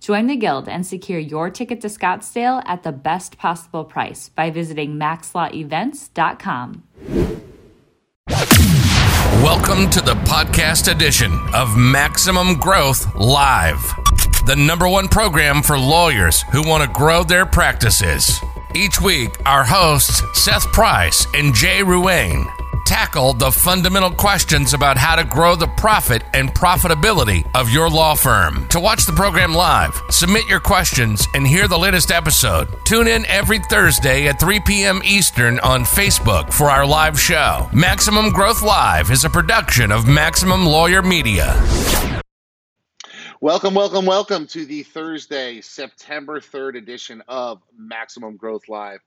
Join the Guild and secure your ticket to Scottsdale at the best possible price by visiting maxlawevents.com. Welcome to the podcast edition of Maximum Growth Live, the number one program for lawyers who want to grow their practices. Each week, our hosts, Seth Price and Jay Ruane, tackle the fundamental questions about how to grow the profit and profitability of your law firm. To watch the program live, submit your questions, and hear the latest episode, tune in every Thursday at 3 p.m. Eastern on Facebook for our live show. Maximum Growth Live is a production of Maximum Lawyer Media. Welcome, welcome, welcome to the Thursday, September 3rd edition of Maximum Growth Live.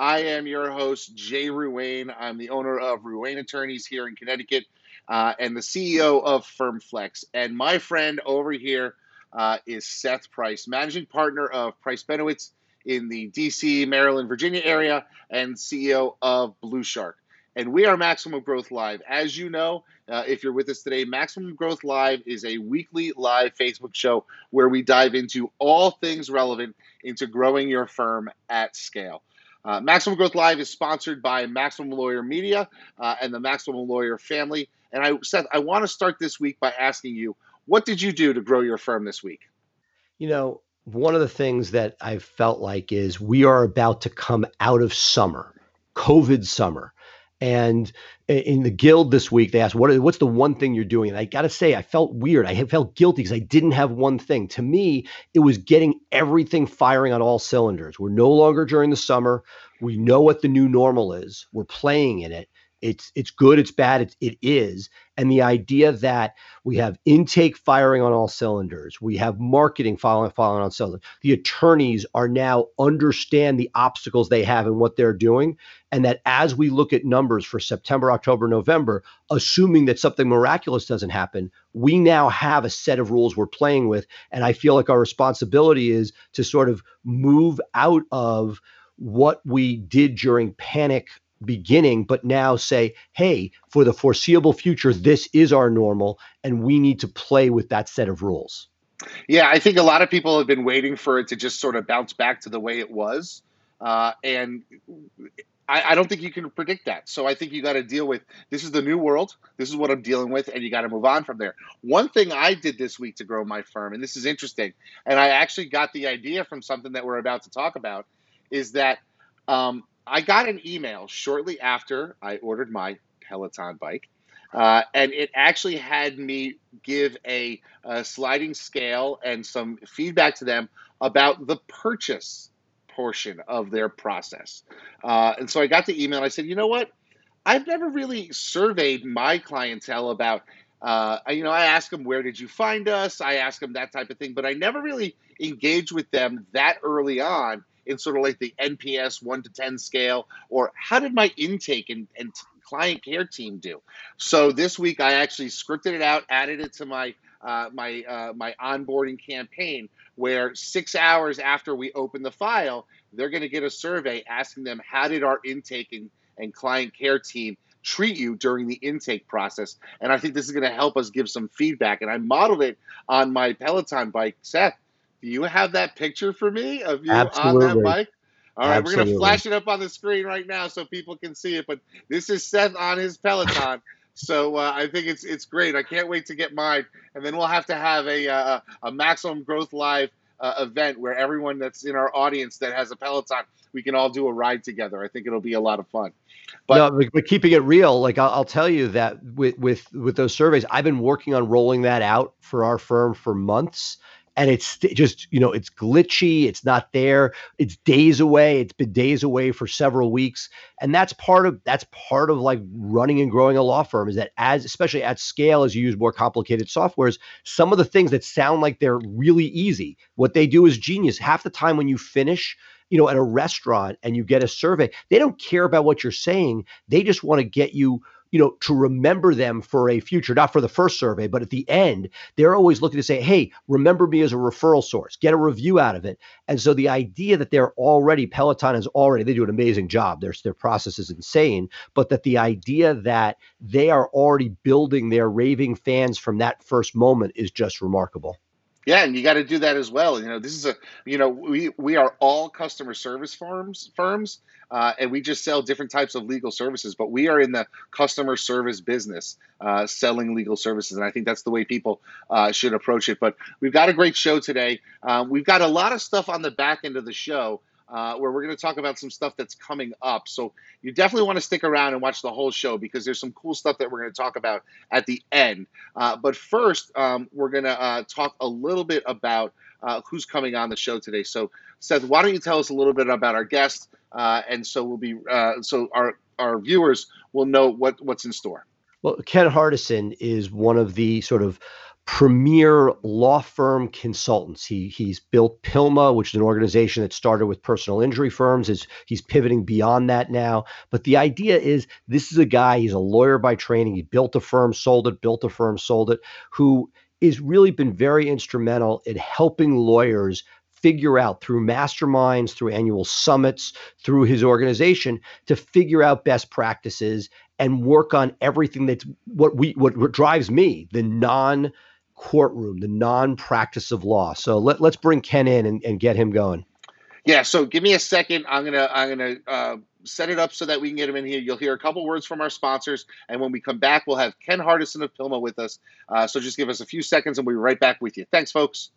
I am your host, Jay Ruane. I'm the owner of Ruane Attorneys here in Connecticut uh, and the CEO of FirmFlex. And my friend over here uh, is Seth Price, managing partner of Price Benowitz in the DC, Maryland, Virginia area, and CEO of Blue Shark. And we are Maximum Growth Live. As you know, uh, if you're with us today, Maximum Growth Live is a weekly live Facebook show where we dive into all things relevant into growing your firm at scale. Uh, Maximum Growth Live is sponsored by Maximum Lawyer Media uh, and the Maximum Lawyer family. And I, Seth, I want to start this week by asking you, what did you do to grow your firm this week? You know, one of the things that I've felt like is we are about to come out of summer, COVID summer. And in the guild this week, they asked, what, what's the one thing you're doing? And I got to say, I felt weird. I felt guilty because I didn't have one thing. To me, it was getting everything firing on all cylinders. We're no longer during the summer. We know what the new normal is. We're playing in it. It's it's good, it's bad, it, it is. And the idea that we have intake firing on all cylinders, we have marketing following following on cylinders. The attorneys are now understand the obstacles they have and what they're doing, and that as we look at numbers for September, October, November, assuming that something miraculous doesn't happen, we now have a set of rules we're playing with. And I feel like our responsibility is to sort of move out of what we did during panic beginning, but now say, hey, for the foreseeable future, this is our normal, and we need to play with that set of rules. Yeah, I think a lot of people have been waiting for it to just sort of bounce back to the way it was. Uh, and I, I, don't think you can predict that. So I think you got to deal with this is the new world. This is what I'm dealing with, and you got to move on from there. One thing I did this week to grow my firm, and this is interesting, and I actually got the idea from something that we're about to talk about, is that um, I got an email shortly after I ordered my Peloton bike. Uh, and it actually had me give a, a, sliding scale and some feedback to them about the purchase portion of their process. Uh, and so I got the email. I said, you know what? I've never really surveyed my clientele about, uh, you know, I ask them, where did you find us? I ask them that type of thing, but I never really engaged with them that early on in sort of like the NPS 1 to 10 scale? Or how did my intake and, and client care team do? So this week I actually scripted it out, added it to my uh, my uh, my onboarding campaign where six hours after we open the file, they're going to get a survey asking them how did our intake and, and client care team treat you during the intake process. And I think this is going to help us give some feedback. And I modeled it on my Peloton bike, Seth. Do you have that picture for me of you Absolutely. on that bike? All right, Absolutely. we're gonna flash it up on the screen right now so people can see it. But this is Seth on his Peloton. So uh, I think it's it's great. I can't wait to get mine, and then we'll have to have a uh, a maximum growth live uh, event where everyone that's in our audience that has a Peloton, we can all do a ride together. I think it'll be a lot of fun. But, no, but, keeping it real, like I'll, I'll, tell you that with with with those surveys, I've been working on rolling that out for our firm for months and it's just you know it's glitchy it's not there it's days away it's been days away for several weeks and that's part of that's part of like running and growing a law firm is that as especially at scale as you use more complicated softwares some of the things that sound like they're really easy what they do is genius. Half the time when you finish you know at a restaurant and you get a survey they don't care about what you're saying they just want to get you you know, to remember them for a future, not for the first survey, but at the end, they're always looking to say, hey, remember me as a referral source, get a review out of it. And so the idea that they're already, Peloton is already, they do an amazing job. Their, their process is insane, but that the idea that they are already building their raving fans from that first moment is just remarkable. Yeah, and you got to do that as well. You know, this is a you know we we are all customer service firms firms, uh, and we just sell different types of legal services. But we are in the customer service business, uh, selling legal services, and I think that's the way people uh, should approach it. But we've got a great show today. Um, we've got a lot of stuff on the back end of the show uh, where we're going to talk about some stuff that's coming up. So you definitely want to stick around and watch the whole show because there's some cool stuff that we're going to talk about at the end. Uh, but first, um, we're going to uh, talk a little bit about uh, who's coming on the show today. So Seth, why don't you tell us a little bit about our guest, uh, and so we'll be uh, so our our viewers will know what what's in store. Well, Ken Hardison is one of the sort of premier law firm consultants. He he's built PILMMA, which is an organization that started with personal injury firms. Is he's pivoting beyond that now. But the idea is this is a guy, he's a lawyer by training. He built a firm, sold it, built a firm, sold it, who is really been very instrumental in helping lawyers figure out through masterminds, through annual summits, through his organization to figure out best practices and work on everything that's what we what, what drives me, the non courtroom, the non-practice of law. So let, let's bring Ken in and, and get him going. Yeah. So give me a second. I'm gonna I'm gonna uh, set it up so that we can get him in here. You'll hear a couple words from our sponsors, and when we come back, we'll have Ken Hardison of PILMMA with us. Uh, so just give us a few seconds, and we'll be right back with you. Thanks, folks.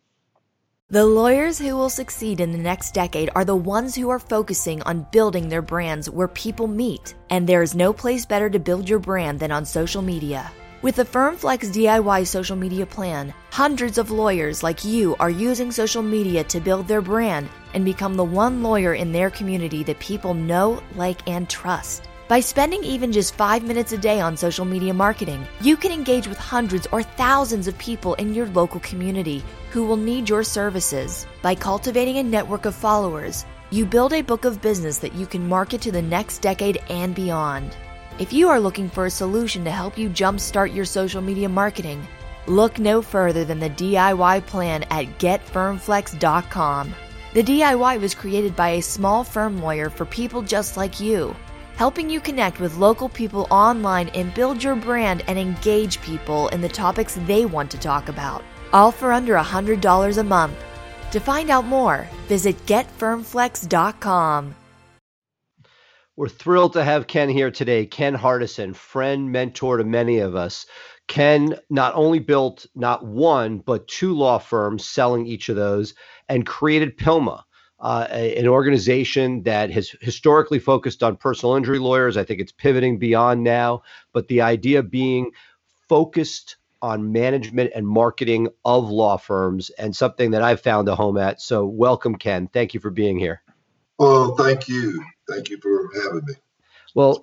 The lawyers who will succeed in the next decade are the ones who are focusing on building their brands where people meet, and there is no place better to build your brand than on social media. With the FirmFlex DIY social media plan, hundreds of lawyers like you are using social media to build their brand and become the one lawyer in their community that people know, like, and trust. By spending even just five minutes a day on social media marketing, you can engage with hundreds or thousands of people in your local community who will need your services. By cultivating a network of followers, you build a book of business that you can market to the next decade and beyond. If you are looking for a solution to help you jumpstart your social media marketing, look no further than the DIY plan at getfirmflex.com. The DIY was created by a small firm lawyer for people just like you, helping you connect with local people online and build your brand and engage people in the topics they want to talk about, all for under $100 a month. To find out more, visit getfirmflex.com. We're thrilled to have Ken here today. Ken Hardison, friend, mentor to many of us. Ken not only built not one, but two law firms selling each of those and created PILMMA, uh, an organization that has historically focused on personal injury lawyers. I think it's pivoting beyond now, but the idea being focused on management and marketing of law firms and something that I've found a home at. So, welcome, Ken. Thank you for being here. Well, thank you. Thank you for having me. Well,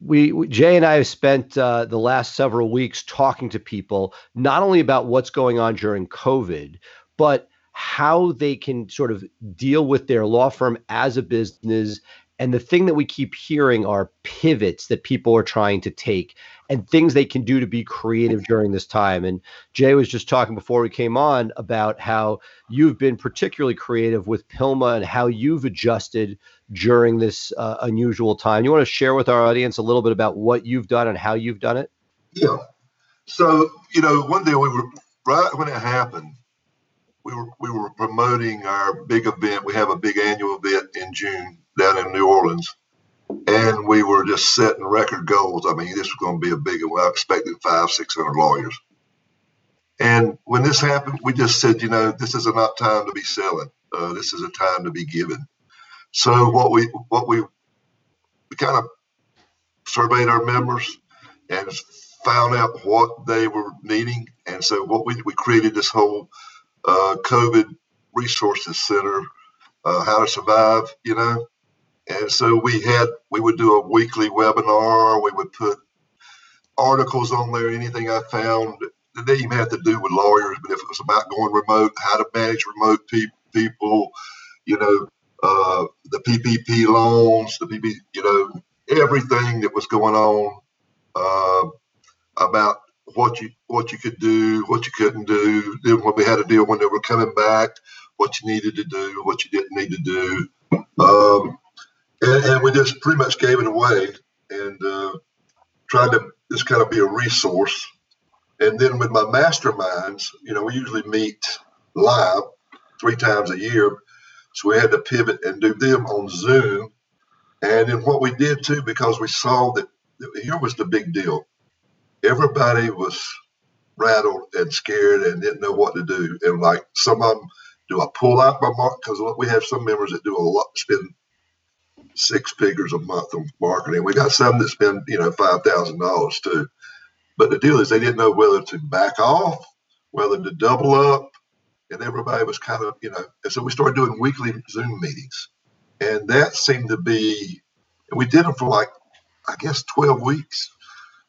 we, we, Jay and I have spent uh, the last several weeks talking to people not only about what's going on during COVID, but how they can sort of deal with their law firm as a business. And the thing that we keep hearing are pivots that people are trying to take and things they can do to be creative during this time. And Jay was just talking before we came on about how you've been particularly creative with PILMMA and how you've adjusted during this uh, unusual time. You want to share with our audience a little bit about what you've done and how you've done it? Yeah. So, you know, one day we were right when it happened, we were we were promoting our big event. We have a big annual event in June down in New Orleans and we were just setting record goals. I mean, this was going to be a big one. I expected five, six hundred lawyers, And when this happened, we just said, you know, this is not time to be selling. Uh, this is a time to be giving. So what we what we we kind of surveyed our members and found out what they were needing, and so what we we created this whole uh, COVID resources center, uh, how to survive, you know. And so we had we would do a weekly webinar. We would put articles on there, anything I found it didn't even have to do with lawyers, but if it was about going remote, how to manage remote pe- people, you know, uh, the PPP loans, the PP, you know, everything that was going on uh, about what you what you could do, what you couldn't do. Then when we had to deal when they were coming back, what you needed to do, what you didn't need to do, um, and, and, we just pretty much gave it away and uh, tried to just kind of be a resource and then with my masterminds, you know, we usually meet live three times a year. So we had to pivot and do them on Zoom. And then what we did too, because we saw that here was the big deal. Everybody was rattled and scared and didn't know what to do. And like some of them, do I pull out my mark? Because we have some members that do a lot, spend six figures a month on marketing. We got some that spend, you know, five thousand dollars too. But the deal is they didn't know whether to back off, whether to double up, and everybody was kind of, you know, and so we started doing weekly Zoom meetings. And that seemed to be, and we did them for like, I guess, 12 weeks.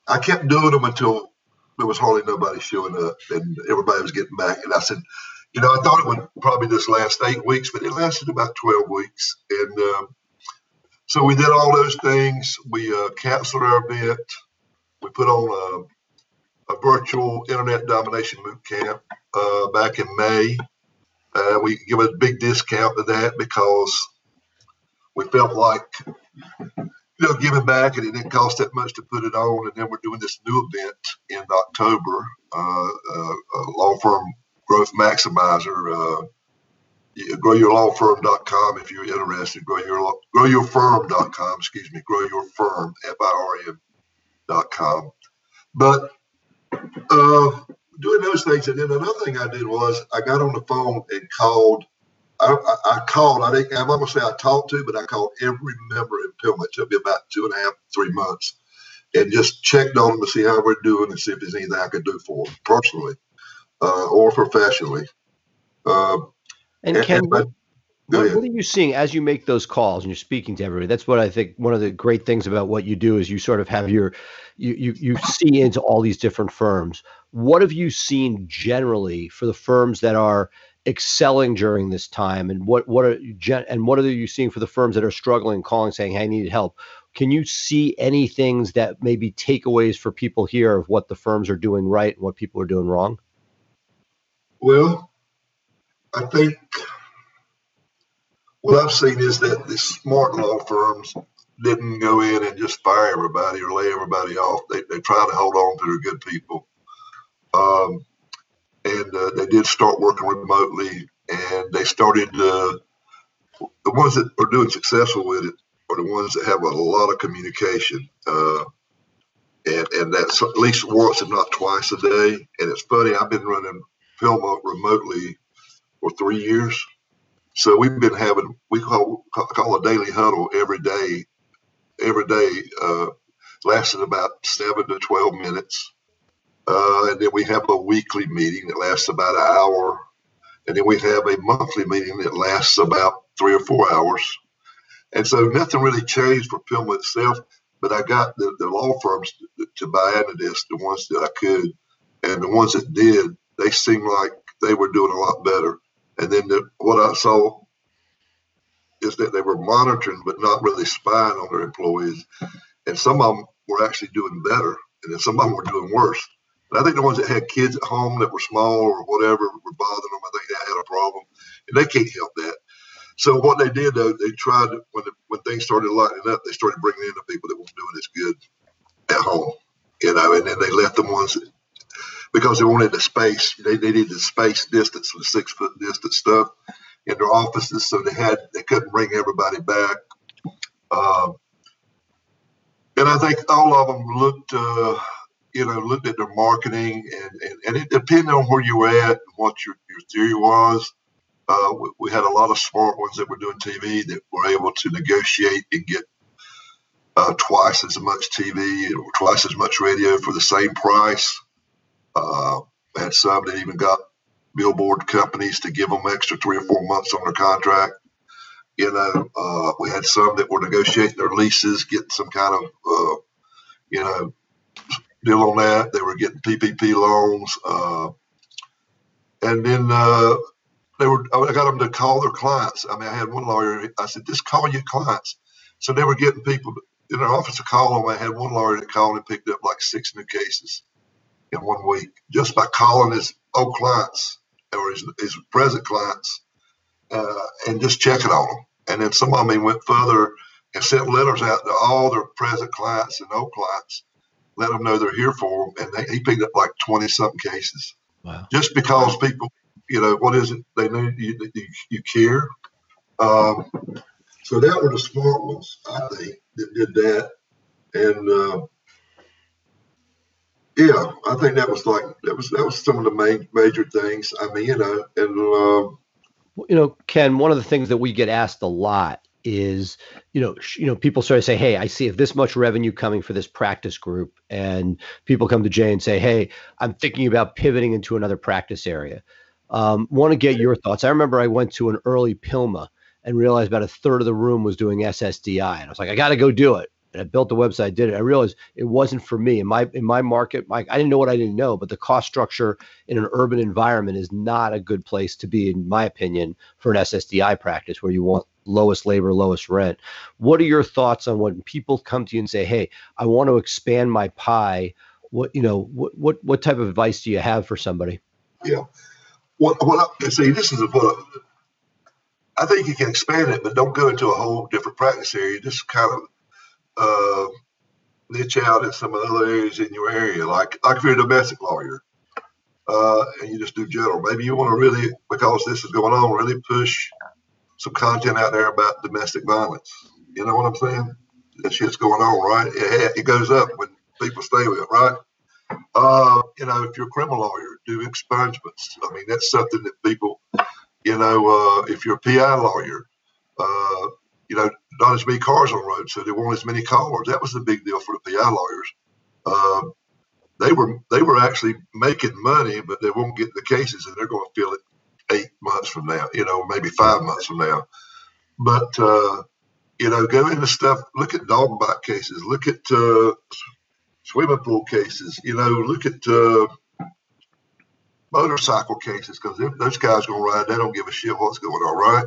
I kept doing them until there was hardly nobody showing up and everybody was getting back. And I said, you know, I thought it would probably just last eight weeks, but it lasted about 12 weeks. And um, so we did all those things. We uh, canceled our event. We put on uh, a virtual internet domination boot camp uh, back in May. Uh, we give a big discount to that because we felt like you know giving back and it didn't cost that much to put it on. And then we're doing this new event in October, uh, uh law firm growth maximizer. Growyourlawfirm.com if you're interested. Grow your growyourfirm.com. Excuse me. Grow your firm. F I R M.com. But uh, doing those things, and then another thing I did was I got on the phone and called. I, I, called. I think I'm not gonna say I talked to, but I called every member in PILMMA. It took me about two and a half, three months, and just checked on them to see how we're doing and see if there's anything I could do for them personally uh, or professionally. Uh, and, and Ken, and, what, what, are you seeing as you make those calls and you're speaking to everybody? That's what I think. One of the great things about what you do is you sort of have your you you you see into all these different firms. What have you seen generally for the firms that are excelling during this time, and what what are and what are you seeing for the firms that are struggling, calling, saying, "Hey, I need help"? Can you see any things that maybe takeaways for people here of what the firms are doing right and what people are doing wrong? Well, I think what I've seen is that the smart law firms didn't go in and just fire everybody or lay everybody off. They, they tried to hold on to their good people. Um, and uh, they did start working remotely and they started, uh, the ones that are doing successful with it are the ones that have a lot of communication. Uh, and, and that's at least once and not twice a day. And it's funny, I've been running PILMMA remotely for three years. So we've been having, we call, call a daily huddle every day every day, uh, lasting about seven to 12 minutes. Uh, and then we have a weekly meeting that lasts about an hour. And then we have a monthly meeting that lasts about three or four hours. And so nothing really changed for PILMMA itself, but I got the, the law firms to, to buy into this, the ones that I could. And the ones that did, they seemed like they were doing a lot better. And then the, what I saw is that they were monitoring but not really spying on their employees. And some of them were actually doing better, and then some of them were doing worse. But I think the ones that had kids at home that were small or whatever were bothering them. I think they had a problem, and they can't help that. So what they did though, they tried when the, when things started lightening up, they started bringing in the people that weren't doing as good at home, you know, and then they left the ones that, because they wanted the space. They, needed the space distance, the six foot distance stuff in their offices, so they had they couldn't bring everybody back. Um, and I think all of them looked, uh, you know, looked at their marketing, and, and, and it depended on where you were at and what your, your theory was. Uh, we, we, had a lot of smart ones that were doing TV that were able to negotiate and get uh, twice as much TV or twice as much radio for the same price. Uh, had some that even got billboard companies to give them extra three or four months on their contract. You know, uh, we had some that were negotiating their leases, getting some kind of, uh, you know, deal on that. They were getting PPP loans, uh, and then uh, they were. I got them to call their clients. I mean, I had one lawyer. I said, just call your clients. So they were getting people in their office to call them. I had one lawyer that called and picked up like six new cases in one week just by calling his old clients or his, his present clients uh, and just checking on them. And then some of them went further and sent letters out to all their present clients and old clients, let them know they're here for them. And they, he picked up like 20 something cases. Wow. Just because people, you know, what is it? They know you, you, you care. Um, so that were the smart ones, I think, that did that. And uh, yeah, I think that was like that was that was some of the main major things. I mean, you know, and uh, you know, Ken, one of the things that we get asked a lot is, you know, sh- you know, people sort of say, "Hey, I see if this much revenue coming for this practice group," and people come to Jay and say, "Hey, I'm thinking about pivoting into another practice area." Um, want to get your thoughts. I remember I went to an early PILMMA and realized about a third of the room was doing SSDI, and I was like, "I got to go do it." I built the website, did it. I realized it wasn't for me in my in my market. My, I didn't know what I didn't know, but the cost structure in an urban environment is not a good place to be, in my opinion, for an SSDI practice where you want lowest labor, lowest rent. What are your thoughts on when people come to you and say, "Hey, I want to expand my pie"? What you know, what what what type of advice do you have for somebody? Yeah, what what I see. This is a what I think you can expand it, but don't go into a whole different practice area. Just kind of uh, niche out in some of other areas in your area, like like if you're a domestic lawyer uh, and you just do general. Maybe you want to really, because this is going on, really push some content out there about domestic violence. You know what I'm saying? That shit's going on, right? It, it goes up when people stay with it, right? Uh, you know, if you're a criminal lawyer, do expungements. I mean, that's something that people, you know, uh, if you're a PI lawyer, uh, you know, not as many cars on the road, so there weren't as many cars. That was the big deal for the PI lawyers. Uh, they were they were actually making money, but they won't get the cases, and they're going to feel it eight months from now, you know, maybe five months from now. But uh, you know, go into stuff. Look at dog bite cases. Look at uh, swimming pool cases. You know, look at uh, motorcycle cases because those guys going to ride. They don't give a shit what's going on, right?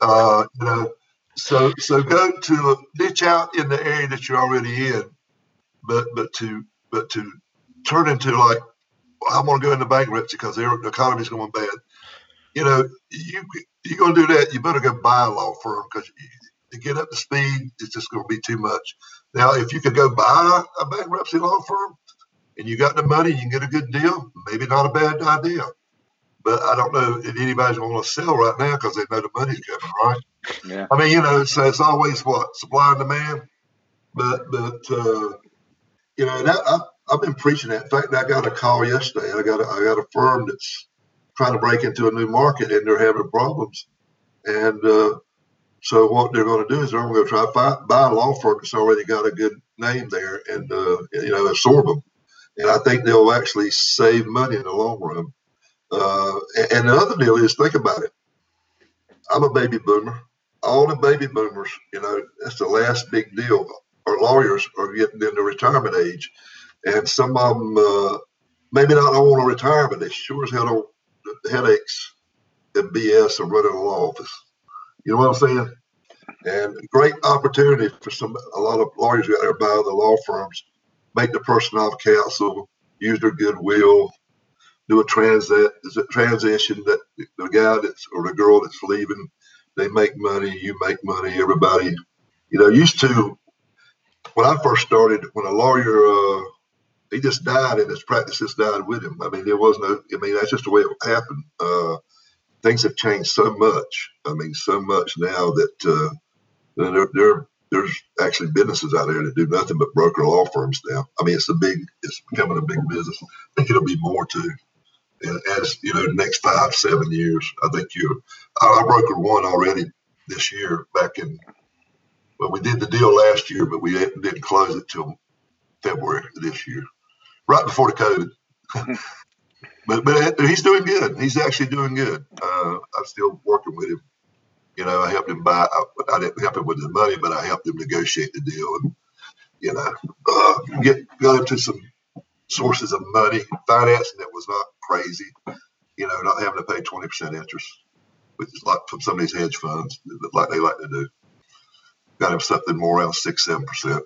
Uh, you know, so so go to ditch out in the area that you're already in, but but to but to turn into like I'm going to go into bankruptcy because the economy's going bad. You know, you you're going to do that. You better go buy a law firm because to get up to speed, it's just going to be too much. Now, if you could go buy a bankruptcy law firm and you got the money, you can get a good deal. Maybe not a bad idea. But I don't know if anybody's going to sell right now because they know the money's coming, right? Yeah. I mean, you know, it's, it's always what supply and demand, but but uh, you know, that, I, I've been preaching that. In fact, I got a call yesterday. I got a, I got a firm that's trying to break into a new market and they're having problems, and uh, so what they're going to do is they're going to try to find, buy a law firm that's already got a good name there and uh, you know absorb them, and I think they'll actually save money in the long run. Uh, and the other deal is think about it. I'm a baby boomer all the baby boomers, you know, that's the last big deal. Our lawyers are getting into retirement age, and some of them uh, maybe not want to retire, but they sure as hell don't headaches and BS of running a law office. You know what I'm saying? And great opportunity for some a lot of lawyers out there by the law firms, make the person off counsel, use their goodwill, do a transit transition that the guy that's or the girl that's leaving they make money, you make money, everybody. You know, used to, when I first started, when a lawyer, uh, he just died and his practice just died with him. I mean, there was no, I mean, that's just the way it happened. Uh, things have changed so much. I mean, so much now that uh, they're, they're there's actually businesses out there that do nothing but broker law firms now. I mean, it's a big, it's becoming a big business. I think it'll be more too. As you know, next five, seven years, I think you. I, I brokered one already this year. Back in, well, we did the deal last year, but we didn't close it till February this year, right before the COVID. but but he's doing good. He's actually doing good. Uh, I'm still working with him you know, I helped him buy. I, I didn't help him with the money, but I helped him negotiate the deal, and you know, uh, get got into some sources of money, financing that was not crazy. You know, not having to pay twenty percent interest, which is like from some of these hedge funds, like they like to do. Got him something more around six, seven percent.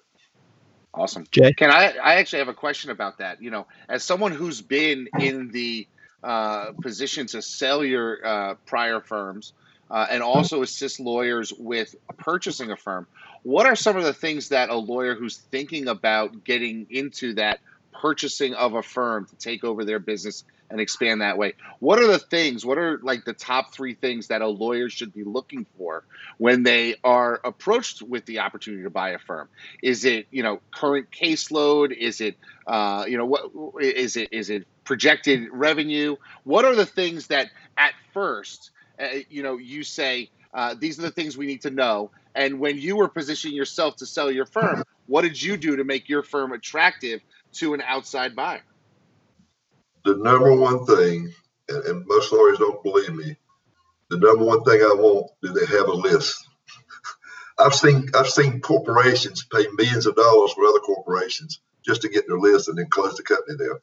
Awesome. Jay? Can I? I actually have a question about that. You know, as someone who's been in the uh, position to sell your uh, prior firms, uh, and also assist lawyers with purchasing a firm. What are some of the things that a lawyer who's thinking about getting into that purchasing of a firm to take over their business and expand that way? What are the things, what are like the top three things that a lawyer should be looking for when they are approached with the opportunity to buy a firm? Is it, you know, current caseload? Is it, uh, you know, what is it, is it projected revenue? What are the things that at first uh, you know, you say uh, these are the things we need to know. And when you were positioning yourself to sell your firm, what did you do to make your firm attractive to an outside buyer? The number one thing, and, and most lawyers don't believe me, the number one thing I want do they have a list. I've seen I've seen corporations pay millions of dollars for other corporations just to get their list and then close the company down.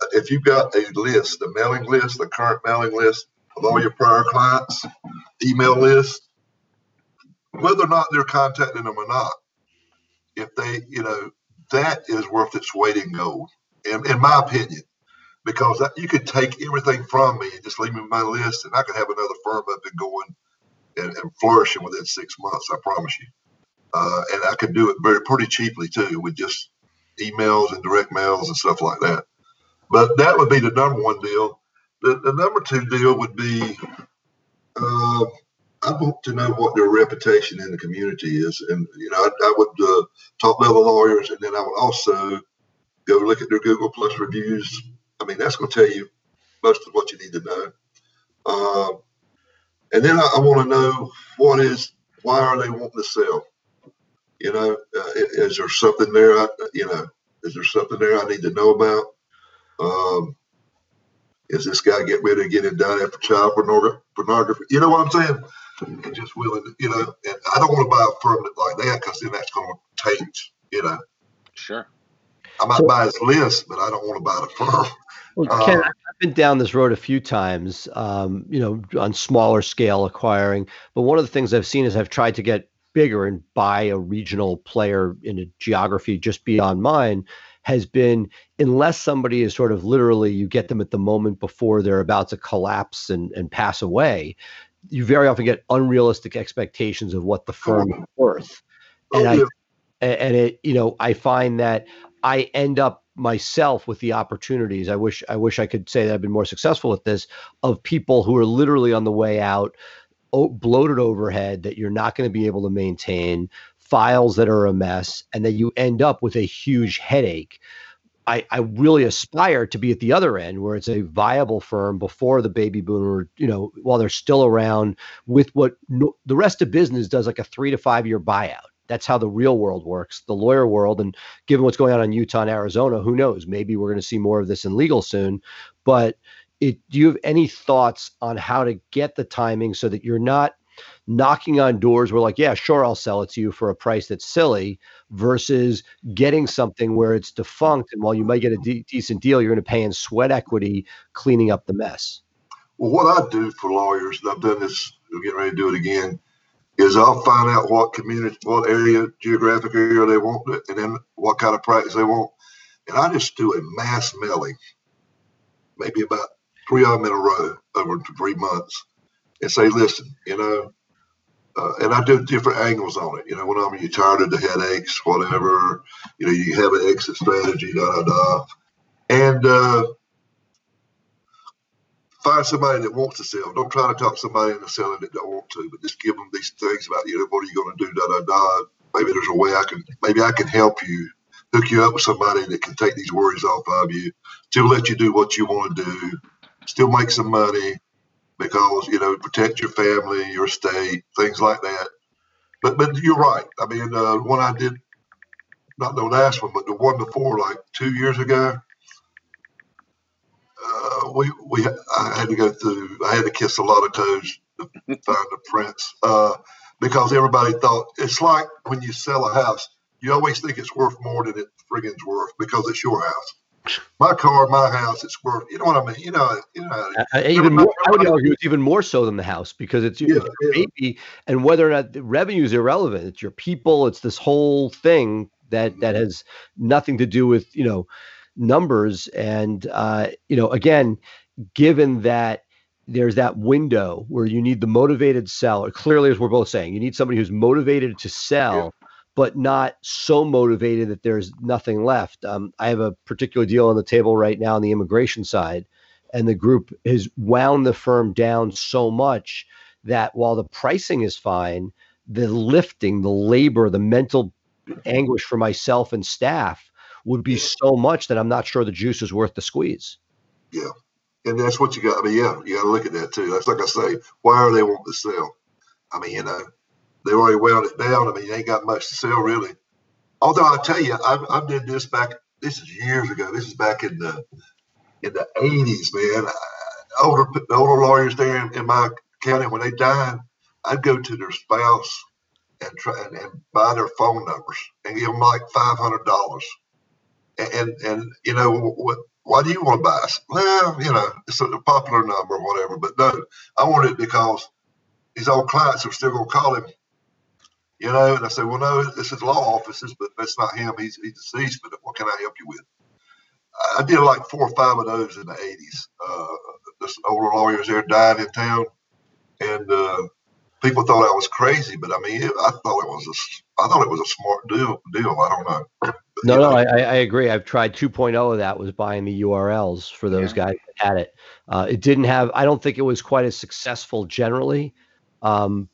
Uh, if you've got a list, a mailing list, a current mailing list, of all your prior clients, email list, whether or not they're contacting them or not. If they, you know, that is worth its weight in gold, in, in my opinion, because that, you could take everything from me and just leave me my list, and I could have another firm up and going and, and flourishing within six months. I promise you. Uh, and I could do it very pretty cheaply too, with just emails and direct mails and stuff like that. But that would be the number one deal. The, the number two deal would be uh, I want to know what their reputation in the community is. And, you know, I, I would uh, to other lawyers, and then I would also go look at their Google Plus reviews. I mean, that's going to tell you most of what you need to know. Uh, and then I, I want to know what is, why are they wanting to sell? You know, uh, is there something there? I, you know, is there something there I need to know about? Um, is this guy get ready to get it done after child pornography? You know what I'm saying? And just willing, to, you know. And I don't want to buy a firm like that because then that's going to taint, you know. Sure. I might so, buy his list, but I don't want to buy the firm. Well, Ken, uh, I've been down this road a few times, um, you know, on smaller scale acquiring. But one of the things I've seen is I've tried to get bigger and buy a regional player in a geography just beyond mine has been unless somebody is sort of literally you get them at the moment before they're about to collapse and, and pass away, you very often get unrealistic expectations of what the firm is worth. And I and it, you know, I find that I end up myself with the opportunities. I wish I wish I could say that I've been more successful at this of people who are literally on the way out, bloated overhead that you're not going to be able to maintain, files that are a mess, and that you end up with a huge headache. I, I really aspire to be at the other end where it's a viable firm before the baby boomer, you know, while they're still around with what no, the rest of business does like a three to five year buyout. That's how the real world works, the lawyer world. And given what's going on in Utah and Arizona, who knows? Maybe we're going to see more of this in legal soon. But it, do you have any thoughts on how to get the timing so that you're not knocking on doors where like yeah sure i'll sell it to you for a price that's silly versus getting something where it's defunct and while you might get a de- decent deal you're going to pay in sweat equity cleaning up the mess well what i do for lawyers and i've done this i'm getting ready to do it again is i'll find out what community what area geographic area they want and then what kind of practice they want and i just do a mass mailing maybe about three of them in a row over three months and say listen you know uh, and I do different angles on it. You know, when I'm you tired of the headaches, whatever. You know, you have an exit strategy, da da da, and uh, find somebody that wants to sell. Don't try to talk somebody into selling that don't want to, but just give them these things about you know what are you going to do, da da da. maybe there's a way I can maybe I can help you, hook you up with somebody that can take these worries off of you, still let you do what you want to do, still make some money because you know protect your family, your state, things like that. But but you're right. I mean, uh, one I did, not the last one, but the one before, like two years ago. Uh, we we I had to go through. I had to kiss a lot of toes to find the prince uh, because everybody thought it's like when you sell a house, you always think it's worth more than it friggin's worth because it's your house my car, my house, it's worth. You know what I mean? You know, you know. Uh, even more, I would argue it's even more so than the house because it's, yeah, it's your yeah. baby, and whether or not the revenue is irrelevant. It's your people. It's this whole thing that that mm-hmm. has nothing to do with you know numbers. And uh, you know, again, given that there's that window where you need the motivated seller. Clearly, as we're both saying, you need somebody who's motivated to sell but not so motivated that there's nothing left. Um, I have a particular deal on the table right now on the immigration side, and the group has wound the firm down so much that while the pricing is fine, the lifting, the labor, the mental anguish for myself and staff would be so much that I'm not sure the juice is worth the squeeze. Yeah. And that's what you got. I mean, yeah, you got to look at that too. That's like I say, why are they wanting to sell? I mean, you know, they already wound it down. I mean, you ain't got much to sell really. Although I tell you, I, I did this back. This is years ago. This is back in the in the eighties, man. Older older lawyers there in, in, my county when they died, I'd go to their spouse and try and, and buy their phone numbers and give them like five hundred dollars. And, and, you know what? Why do you want to buy us? Well, you know, it's a popular number or whatever. But no, I want it because these old clients are still going to call him you know. And I said, well, no, this is law offices, but that's not him. He's, he's deceased, but what can I help you with? I did like four or five of those in the 80s. Uh, this older lawyers there died in town, and uh, people thought I was crazy, but I mean, I thought it was a, I thought it was a smart deal. Deal, I don't know. No, no, I, I, agree. I've tried 2.0 of that was buying the URLs for those yeah. guys that had it. Uh, it didn't have. I don't think it was quite as successful generally. Um,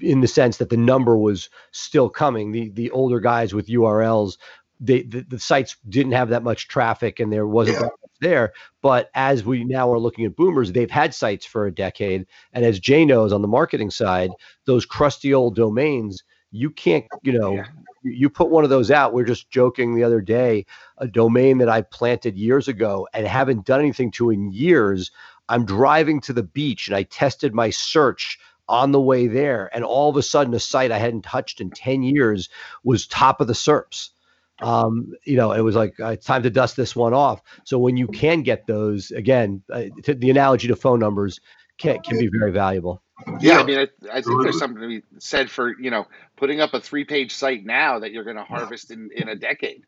in the sense that the number was still coming. The the older guys with URLs, they the, the sites didn't have that much traffic and there wasn't yeah. there. But as we now are looking at boomers, they've had sites for a decade. And as Jay knows on the marketing side, those crusty old domains, you can't, you know, yeah. You put one of those out. We are just joking the other day, a domain that I planted years ago and haven't done anything to in years. I'm driving to the beach and I tested my search on the way there, and all of a sudden, a site I hadn't touched in ten years was top of the SERPs. Um, you know, it was like uh, it's time to dust this one off. So when you can get those, again, uh, the analogy to phone numbers can can be very valuable. Yeah, I mean, I, I think there's something to be said for you know putting up a three-page site now that you're going to harvest in in a decade.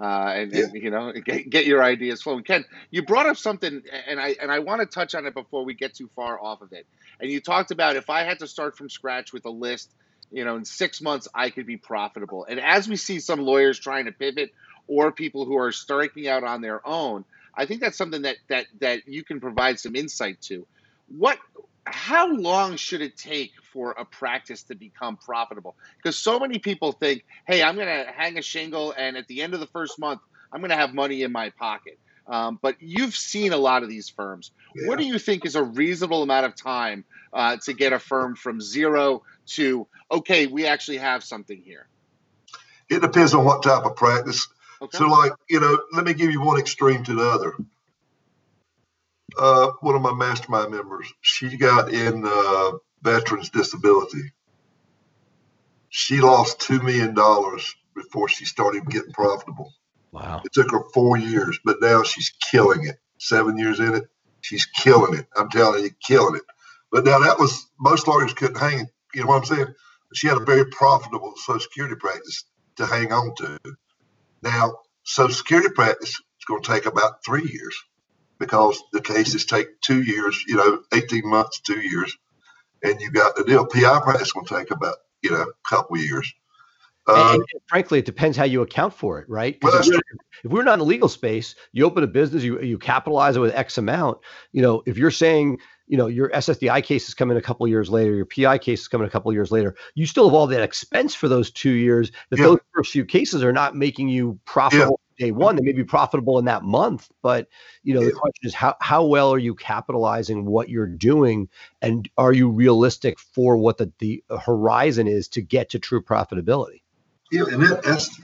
Uh, and, yeah. and, you know get, get your ideas flowing. Ken, you brought up something, and I and I want to touch on it before we get too far off of it. And you talked about if I had to start from scratch with a list, you know, in six months I could be profitable. And as we see some lawyers trying to pivot, or people who are striking out on their own, I think that's something that that that you can provide some insight to. What how long should it take for a practice to become profitable? Because so many people think, hey, I'm going to hang a shingle, and at the end of the first month, I'm going to have money in my pocket. Um, but you've seen a lot of these firms. Yeah. What do you think is a reasonable amount of time uh, to get a firm from zero to, okay, we actually have something here? It depends on what type of practice. Okay. So, like, you know, let me give you one extreme to the other uh, one of my mastermind members. She got in uh, veterans disability. She lost two million dollars before she started getting profitable. Wow! It took her four years, but now she's killing it. Seven years in it, she's killing it. I'm telling you, killing it. But now that was most lawyers couldn't hang. You know what I'm saying? She had a very profitable Social Security practice to hang on to. Now, Social Security practice is going to take about three years because the cases take two years, you know, 18 months, two years, and you got the deal. PI practice will take about, you know, a couple years. Uh, and, and frankly, it depends how you account for it, right? Well, if, we're, if, we're, not in the legal space, you open a business, you you capitalize it with X amount. You know, if you're saying you know your SSDI case is coming a couple years later, your PI case is coming a couple years later. You still have all that expense for those two years. That yeah. those first few cases are not making you profitable. Day one. They may be profitable in that month, but you know the question is how how well are you capitalizing what you're doing, and are you realistic for what the the horizon is to get to true profitability? Yeah, and that, that's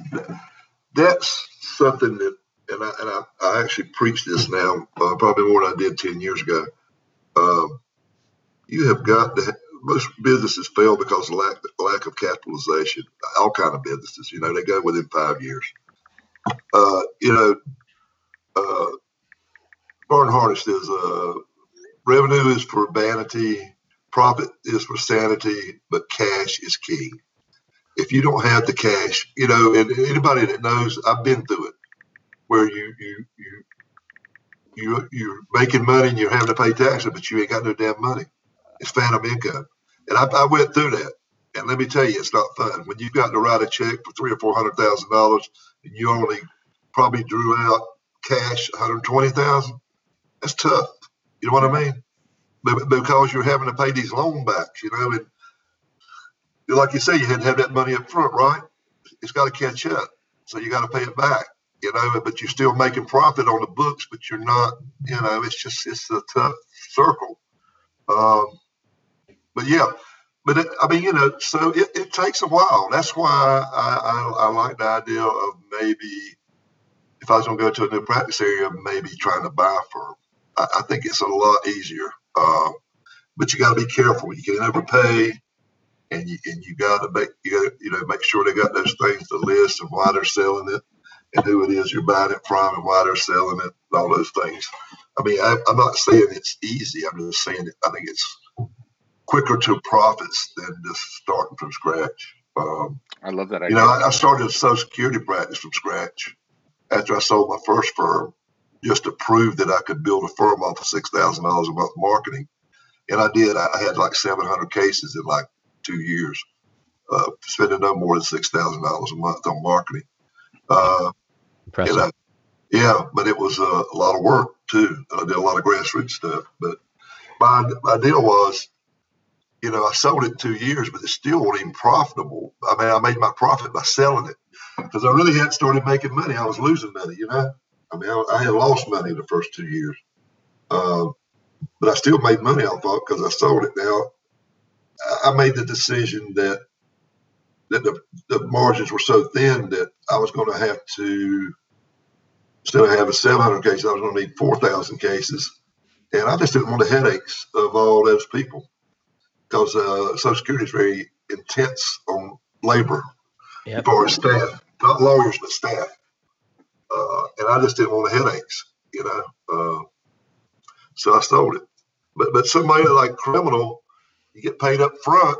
that's something that, and I, and I, I actually preach this now, uh, probably more than I did ten years ago um, you have got to. Most businesses fail because of lack lack of capitalization. All kind of businesses, you know, they go within five years. Uh, you know, uh, Verne Harnish is uh, revenue is for vanity, profit is for sanity, but cash is key. If you don't have the cash, you know, and anybody that knows, I've been through it, where you you you you you're making money and you're having to pay taxes, but you ain't got no damn money. It's phantom income, and I, I went through that. And let me tell you, it's not fun when you've got to write a check for three or four hundred thousand dollars, you only probably drew out cash one hundred twenty thousand. That's tough. You know what I mean? Because you're having to pay these loan backs, you know, and like you say, you had to have that money up front, right? It's got to catch up, so you got to pay it back you know, but you're still making profit on the books, but you're not, you know, it's just, it's a tough circle. Um, but yeah, but it, I mean, you know, so it, it takes a while. That's why I, I, I like the idea of maybe if I was going to go to a new practice area, maybe trying to buy for, I, I think it's a lot easier. Uh, but you got to be careful. You can't overpay and you, and you got to make, you got to, you know, make sure they got those things, the list of why they're selling it and who it is you're buying it from and why they're selling it, and all those things. I mean, I, am not saying it's easy. I'm just saying I think it's quicker to profits than just starting from scratch. Um, I love that idea. You know, I, I started a Social Security practice from scratch after I sold my first firm, just to prove that I could build a firm off of six thousand dollars a month marketing, and I did. I had like seven hundred cases in like two years, uh, spending no more than six thousand dollars a month on marketing. Uh, Impressive. You know, yeah, but it was uh, a lot of work too. I did a lot of grassroots stuff. But my, my deal was, you know, I sold it two years, but it still wasn't even profitable. I mean, I made my profit by selling it because I really hadn't started making money. I was losing money, you know. I mean, I, I had lost money the first two years, um, but I still made money off of it because I sold it. Now, I made the decision that that the, the margins were so thin that I was going to have to instead of having 700 cases, I was going to need 4,000 cases, and I just didn't want the headaches of all those people because uh, Social Security is very intense on labor yep. as far as staff, not lawyers but staff, uh, and I just didn't want the headaches, you know. Uh, so I sold it. But but somebody like criminal, you get paid up front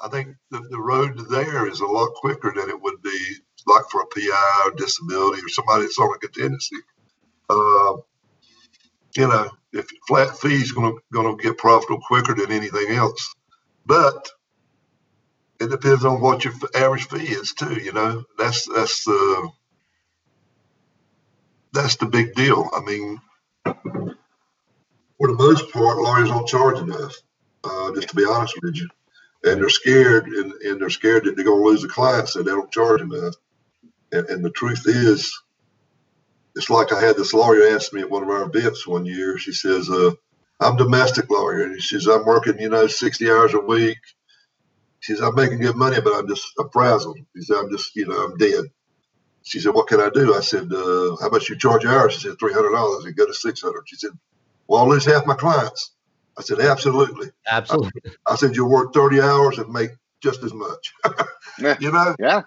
I think the, the road there is a lot quicker than it would be like for a PI or disability or somebody that's on a contingency. Uh, you know, if flat fee is going to get profitable quicker than anything else, but it depends on what your average fee is too. You know, that's that's the that's the big deal. I mean, for the most part, lawyers don't charge enough. Uh, just to be honest with you and they're scared and, and they're scared that they're going to lose a client, so they don't charge enough. And, and the truth is, it's like I had this lawyer ask me at one of our events one year. She says, uh, "I'm a domestic lawyer," and she says, "I'm working, you know, 60 hours a week." She says, "I'm making good money, but I'm just I'm frazzled." She said, "I'm just, you know, I'm dead." She said, "What can I do?" I said, uh, "How much you charge hours?" She said, 300 dollars." I go to 600. She said, "Well, I'll lose half my clients." I said, absolutely. Absolutely. I, I said, you'll work 30 hours and make just as much. you know? Yeah.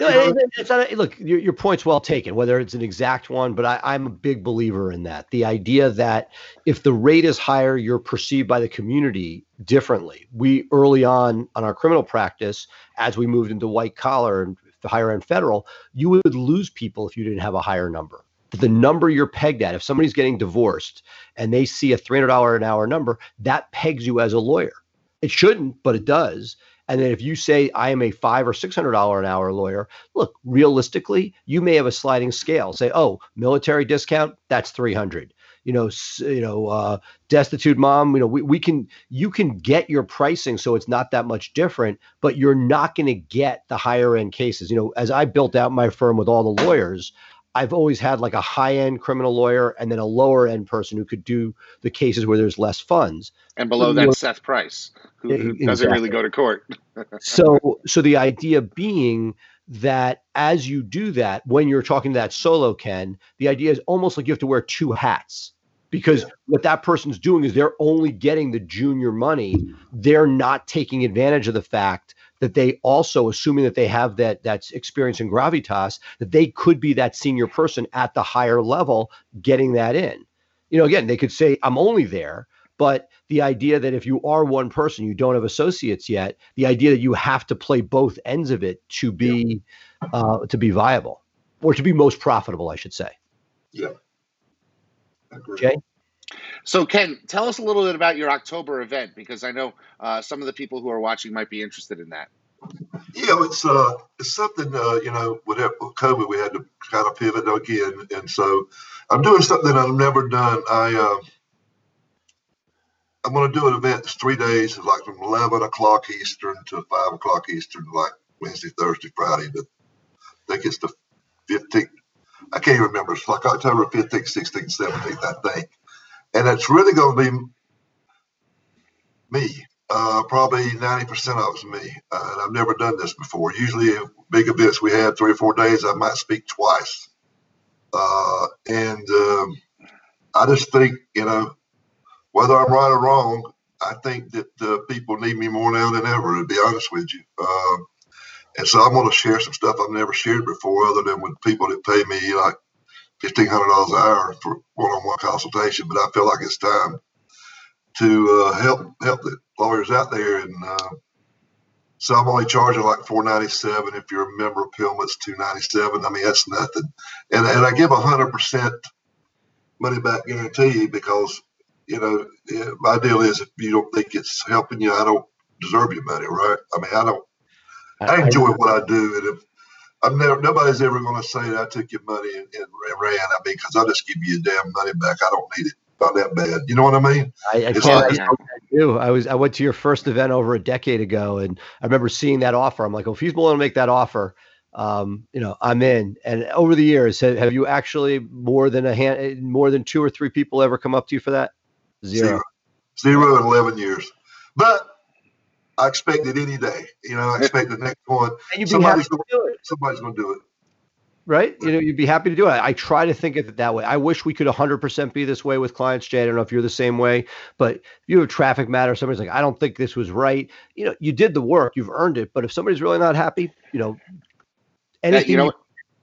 No, it's not, look, your, your point's well taken, whether it's an exact one, but I, am a big believer in that. The idea that if the rate is higher, you're perceived by the community differently. We early on on our criminal practice, as we moved into white collar and the higher end federal, you would lose people if you didn't have a higher number the number you're pegged at, if somebody's getting divorced and they see a $300 an hour number, that pegs you as a lawyer. It shouldn't, but it does. And then if you say I am a five or six hundred dollar an hour lawyer, look, realistically, you may have a sliding scale. Say, oh, military discount, that's three hundred. you know, you know, uh, destitute mom. You know, we, we can you can get your pricing so it's not that much different, but you're not going to get the higher end cases. You know, as I built out my firm with all the lawyers, I've always had like a high end criminal lawyer and then a lower end person who could do the cases where there's less funds. And below that, Seth Price, who, who exactly. doesn't really go to court. so, so the idea being that as you do that, when you're talking to that solo Ken, the idea is almost like you have to wear two hats because yeah. what that person's doing is they're only getting the junior money. They're not taking advantage of the fact that they also, assuming that they have that that's experience in gravitas, that they could be that senior person at the higher level getting that in. You know, again, they could say, I'm only there, but the idea that if you are one person, you don't have associates yet, the idea that you have to play both ends of it to be yeah. uh, to be viable or to be most profitable, I should say. Yeah. Jay? So, Ken, tell us a little bit about your October event because I know uh, some of the people who are watching might be interested in that. Yeah, it's uh, it's something uh, you know with COVID we had to kind of pivot again, and so I'm doing something I've never done. I uh, I'm going to do an event that's three days, like from 11 o'clock Eastern to 5 o'clock Eastern, like Wednesday, Thursday, Friday. But I think it's the 15th. I can't remember. It's like October 15th, 16th, 17th, I think and it's really going to be me. Uh, probably 90% of it's me. Uh, and I've never done this before. Usually, big events we have three or four days, I might speak twice. Uh, and um, I just think, you know, whether I'm right or wrong, I think that uh, people need me more now than ever, to be honest with you. Um, and so I'm going to share some stuff I've never shared before, other than with people that pay me like fifteen hundred dollars an hour for one-on-one consultation. But I feel like it's time to uh, help help the lawyers out there, and uh, so I'm only charging like four ninety seven. If you're a member of PILMMA, it's two ninety seven. I mean that's nothing, and and I give a hundred percent money back guarantee because you know my deal is if you don't think it's helping you, I don't deserve your money, right? I mean I don't. I enjoy what I do, and if I'm never, nobody's ever going to say that I took your money and, and, ran. I mean, because I'll just give you your damn money back. I don't need it. Not that bad. You know what I mean? I, I can't. I, do. I was. I went to your first event over a decade ago, and I remember seeing that offer. I'm like, well, if he's willing to make that offer, um, you know, I'm in. And over the years, have, have, you actually more than a hand, more than two or three people ever come up to you for that? Zero. Zero, Zero in 11 years. But I expect it any day. You know, I expect the next one. somebody's going to do it. Somebody's going to do it. Right? You know, you'd be happy to do it. I try to think of it that way. I wish we could 100% be this way with clients, Jay. I don't know if you're the same way, but if you have a traffic matter, somebody's like, I don't think this was right. You know, you did the work, you've earned it. But if somebody's really not happy, you know, anything you know,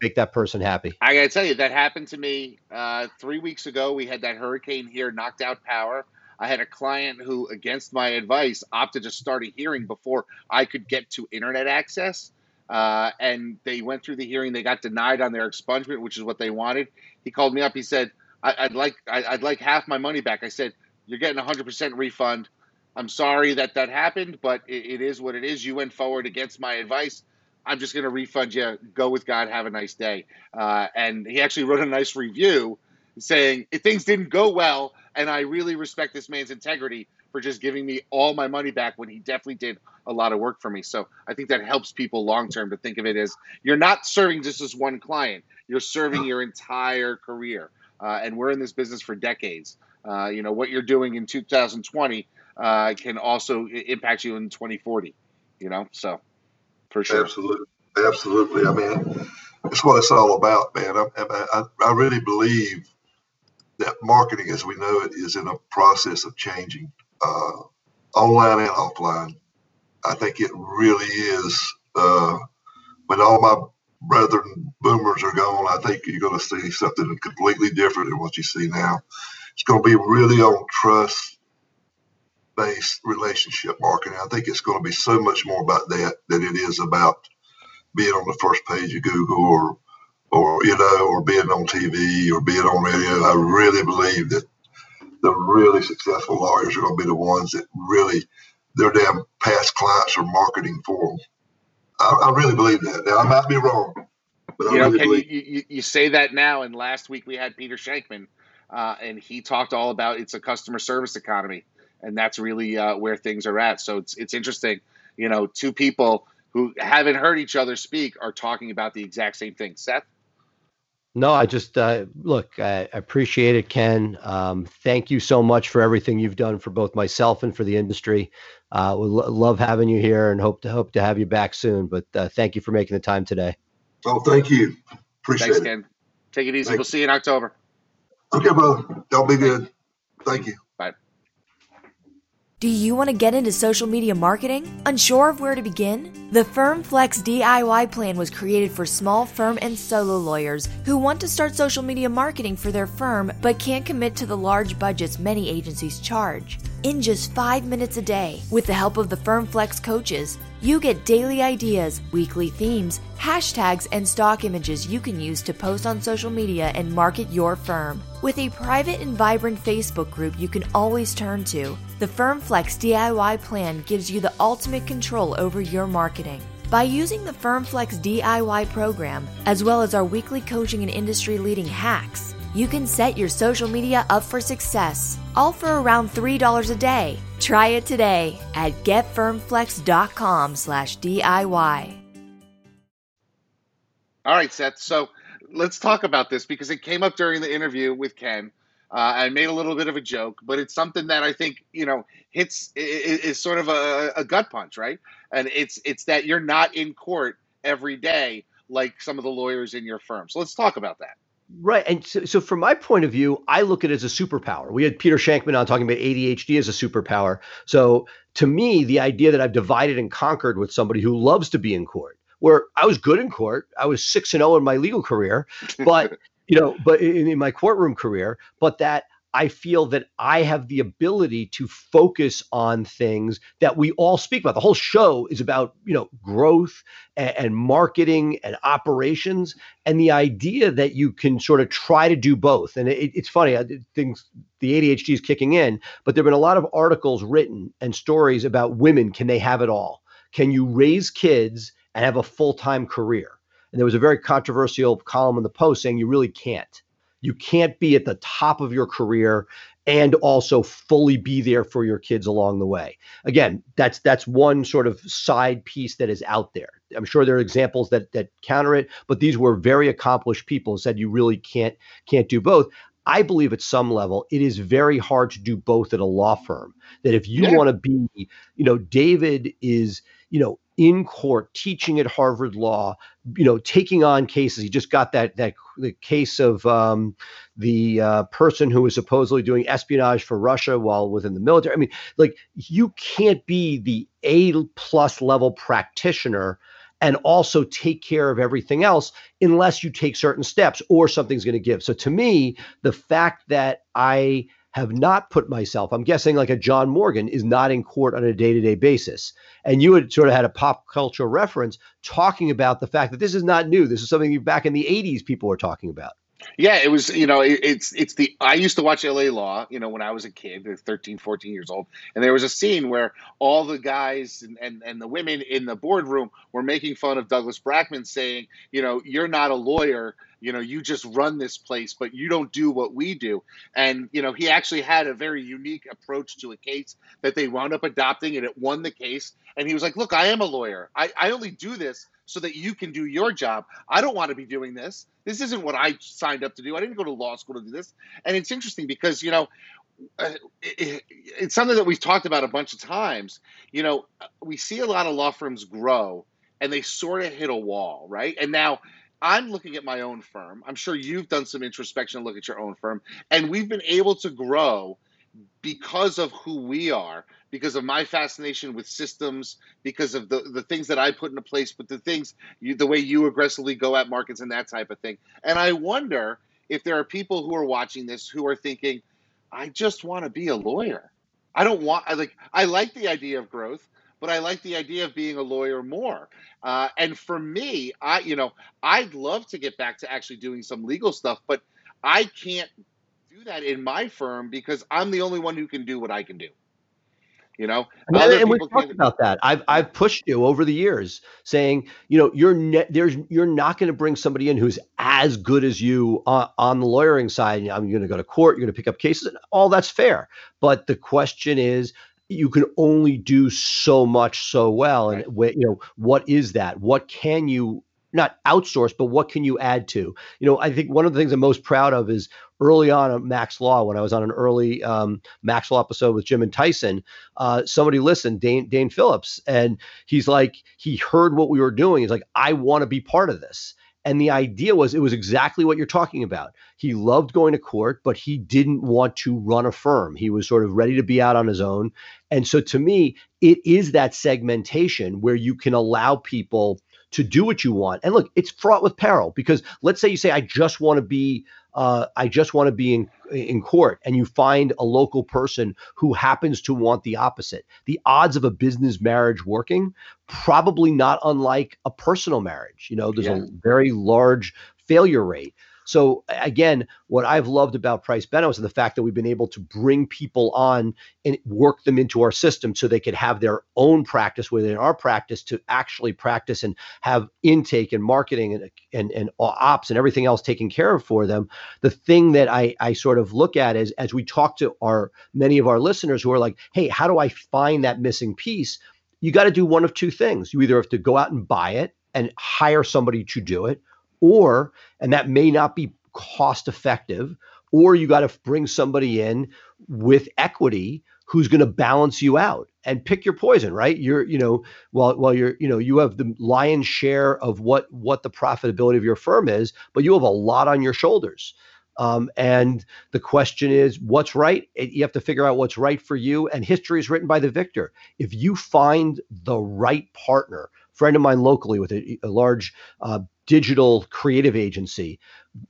make that person happy. I got to tell you, that happened to me uh, three weeks ago. We had that hurricane here, knocked out power. I had a client who, against my advice, opted to start a hearing before I could get to internet access. Uh, and they went through the hearing. They got denied on their expungement, which is what they wanted. He called me up. He said, I, would like I, would like half my money back." I said, "You're getting hundred percent refund. I'm sorry that that happened, but it, it is what it is. You went forward against my advice. I'm just going to refund you. Go with God. Have a nice day." Uh, and he actually wrote a nice review saying things didn't go well, and I really respect this man's integrity for just giving me all my money back when he definitely did a lot of work for me. So I think that helps people long term to think of it as you're not serving just as one client, you're serving your entire career. Uh, and we're in this business for decades. Uh, you know, what you're doing in 2020 uh, can also impact you in 2040, you know, so for sure. Absolutely. Absolutely. I mean, it's what it's all about, man. I, I, I really believe that marketing as we know it is in a process of changing uh, online and offline. I think it really is. Uh, when all my brethren boomers are gone, I think you're going to see something completely different than what you see now. It's going to be really on trust based relationship marketing. I think it's going to be so much more about that than it is about being on the first page of Google or or you know, or being on TV or being on radio. I really believe that the really successful lawyers are going to be the ones that really their damn past clients are marketing for them. I, I really believe that. Now I might be wrong, but you I know, really you, you, you, say that now. And last week we had Peter Shankman uh, and he talked all about it's a customer service economy, and that's really uh, where things are at. So it's it's interesting, you know, two people who haven't heard each other speak are talking about the exact same thing. Seth. No, I just uh, look. I appreciate it, Ken. Um, thank you so much for everything you've done for both myself and for the industry. Uh, we lo- love having you here, and hope to hope to have you back soon. But uh, thank you for making the time today. Oh, thank you. Appreciate it. Thanks, it. Ken. Take it easy. Thanks. We'll see you in October. Okay, bro. Y'all be good. Thank you. Do you want to get into social media marketing? Unsure of where to begin? The Firm Flex DIY plan was created for small firm and solo lawyers who want to start social media marketing for their firm but can't commit to the large budgets many agencies charge. In just five minutes a day, with the help of the Firm Flex coaches, you get daily ideas, weekly themes, hashtags, and stock images you can use to post on social media and market your firm. With a private and vibrant Facebook group you can always turn to, the Firm Flex DIY plan gives you the ultimate control over your marketing. By using the Firm Flex DIY program, as well as our weekly coaching and industry leading hacks, you can set your social media up for success, all for around $3 a day. Try it today at getfirmflex.com slash DIY. All right, Seth. So let's talk about this because it came up during the interview with Ken. Uh, I made a little bit of a joke, but it's something that I think you know hits is, sort of a, a gut punch, right? And it's it's that you're not in court every day like some of the lawyers in your firm. So let's talk about that. Right. And so, so, from my point of view, I look at it as a superpower. We had Peter Shankman on talking about ADHD as a superpower. So to me, the idea that I've divided and conquered with somebody who loves to be in court, where I was good in court, I was six and zero in my legal career, but you know, but in, in my courtroom career, but that I feel that I have the ability to focus on things that we all speak about. The whole show is about, you know, growth and, and, marketing and operations, and the idea that you can sort of try to do both. And it, it's funny, things the ADHD is kicking in, but there've been a lot of articles written and stories about women. Can they have it all? Can you raise kids and have a full time career? And there was a very controversial column in the Post saying you really can't you can't be at the top of your career and also fully be there for your kids along the way. Again, that's that's one sort of side piece that is out there. I'm sure there are examples that that counter it, but these were very accomplished people who said you really can't can't do both. I believe at some level it is very hard to do both at a law firm. That if you yeah. want to be, you know, David is, you know, in court teaching at Harvard Law, you know, taking on cases. He just got that that the case of um, the uh, person who was supposedly doing espionage for Russia while within the military. I mean, like you can't be the A plus level practitioner and also take care of everything else unless you take certain steps or something's going to give. So to me, the fact that I have not put myself, I'm guessing like a John Morgan is not in court on a day to day basis. And you had sort of had a pop culture reference talking about the fact that this is not new. This is something back in the 80s people were talking about. Yeah, it was, you know, it, it's it's the I used to watch LA Law, you know, when I was a kid, 13, 14 years old, and there was a scene where all the guys and, and, and the women in the boardroom were making fun of Douglas Brackman saying, you know, you're not a lawyer, you know you just run this place but you don't do what we do. And you know he actually had a very unique approach to a case that they wound up adopting and it won the case. And he was like look i am a lawyer. I, I only do this so that you can do your job. I don't want to be doing this. This isn't what i signed up to do. I didn't go to law school to do this. And it's interesting because you know uh, it, it's something that we've talked about a bunch of times. You know we see a lot of law firms grow and they sort of hit a wall right? And now I'm looking at my own firm. I'm sure you've done some introspection and look at your own firm. And we've been able to grow because of who we are, because of my fascination with systems, because of the, the things that I put into place, but the things, you, the way you aggressively go at markets and that type of thing. And I wonder if there are people who are watching this who are thinking, I just want to be a lawyer. I don't want, I like, I like the idea of growth but I like the idea of being a lawyer more. Uh, and for me, I you know I'd love to get back to actually doing some legal stuff, but I can't do that in my firm because I'm the only one who can do what I can do. You know, and, and we've talked about that. I've I've pushed you over the years, saying, you know, you're ne- there's you're not going to bring somebody in who's as good as you on, on the lawyering side. I'm going to go to court. You're going to pick up cases. And all that's fair, but the question is, you can only do so much so well, and right. you know, what is that? What can you not outsource, but what can you add to? You know, I think one of the things I'm most proud of is early on at Max Law, when I was on an early um, Max Law episode with Jim and Tyson, uh, somebody listened, Dane, Dane Phillips, and he's like, he heard what we were doing. He's like, I want to be part of this. And the idea was it was exactly what you're talking about. He loved going to court, but he didn't want to run a firm. He was sort of ready to be out on his own. And so to me, it is that segmentation where you can allow people to do what you want. And look, it's fraught with peril because let's say you say, I just want to be uh, I just want to be in in court, and you find a local person who happens to want the opposite. The odds of a business marriage working probably not unlike a personal marriage. You know, there's yeah. a very large failure rate. So again, what I've loved about Price Benowitz is the fact that we've been able to bring people on and work them into our system so they could have their own practice within our practice to actually practice and have intake and marketing and and, and ops and everything else taken care of for them. The thing that I, I sort of look at is as we talk to our many of our listeners who are like, hey, how do I find that missing piece? You got to do one of two things. You either have to go out and buy it and hire somebody to do it, or, and that may not be cost effective, or you got to bring somebody in with equity who's going to balance you out and pick your poison right? You're you know while while you're you know you have the lion's share of what what the profitability of your firm is but you have a lot on your shoulders. Um, and the question is what's right? You have to figure out what's right for you and history is written by the victor. If you find the right partner friend of mine locally with a, a large uh, digital creative agency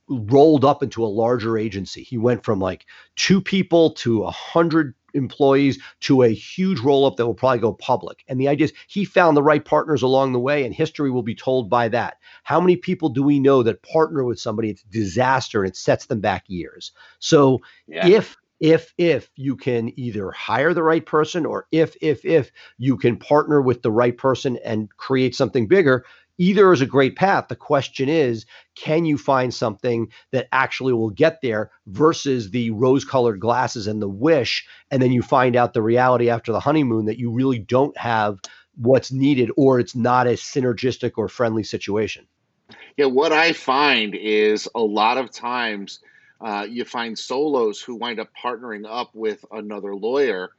rolled up into a larger agency. He went from like two people to a hundred employees to a huge roll up that will probably go public. And the idea is he found the right partners along the way, and history will be told by that. How many people do we know that partner with somebody? It's disaster and it sets them back years. So yeah. if if if you can either hire the right person or if if if you can partner with the right person and create something bigger either is a great path. The question is, can you find something that actually will get there versus the rose colored glasses and the wish? And then you find out the reality after the honeymoon that you really don't have what's needed or it's not a synergistic or friendly situation. Yeah, what I find is a lot of times uh, you find solos who wind up partnering up with another lawyer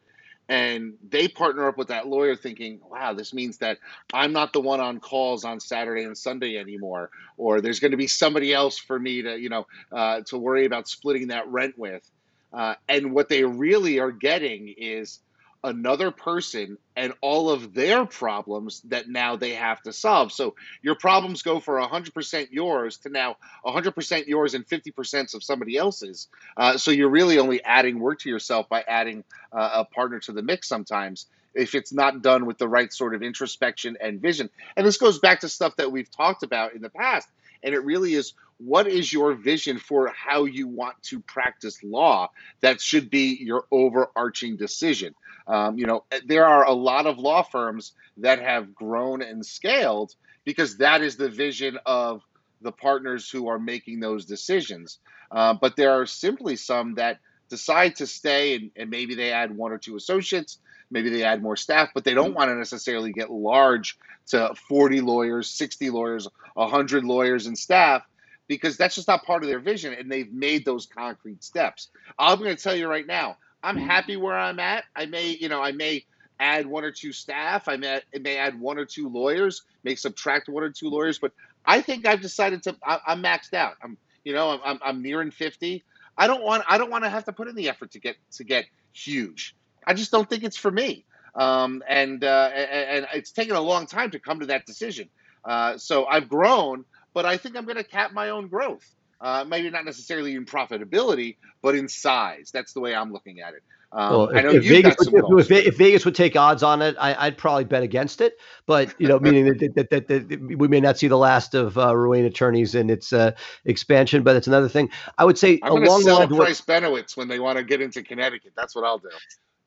and they partner up with that lawyer thinking wow this means that i'm not the one on calls on saturday and sunday anymore or there's going to be somebody else for me to you know uh, to worry about splitting that rent with. Uh, and what they really are getting is another person and all of their problems that now they have to solve. So your problems go for 100% yours to now 100% yours and 50% of somebody else's. Uh, so you're really only adding work to yourself by adding uh, a partner to the mix sometimes if it's not done with the right sort of introspection and vision. And this goes back to stuff that we've talked about in the past. And it really is what is your vision for how you want to practice law? That should be your overarching decision. Um, you know, there are a lot of law firms that have grown and scaled because that is the vision of the partners who are making those decisions. Uh, but there are simply some that decide to stay and, and, maybe they add one or two associates, maybe they add more staff, but they don't want to necessarily get large to 40 lawyers, 60 lawyers, 100 lawyers and staff because that's just not part of their vision and they've made those concrete steps. I'm going to tell you right now, I'm happy where I'm at. I may, you know, I may add one or two staff. I may, may add one or two lawyers, may subtract one or two lawyers, but I think I've decided to. I, am maxed out. I'm, you know, I'm, I'm nearing 50. I don't want, I don't want to have to put in the effort to get to get huge. I just don't think it's for me. Um, and uh, and it's taken a long time to come to that decision. Uh, so I've grown, but I think I'm going to cap my own growth. Uh, maybe not necessarily in profitability, but in size. That's the way I'm looking at it. Um, well, if, I know if Vegas, would, if, if, Vegas would take odds on it, I, would probably bet against it. But you know, meaning that, that, that, that, we may not see the last of uh, Ruane Attorneys in its uh, expansion. But it's another thing. I would say I'm going to sell Price Benowitz when they want to get into Connecticut. That's what I'll do.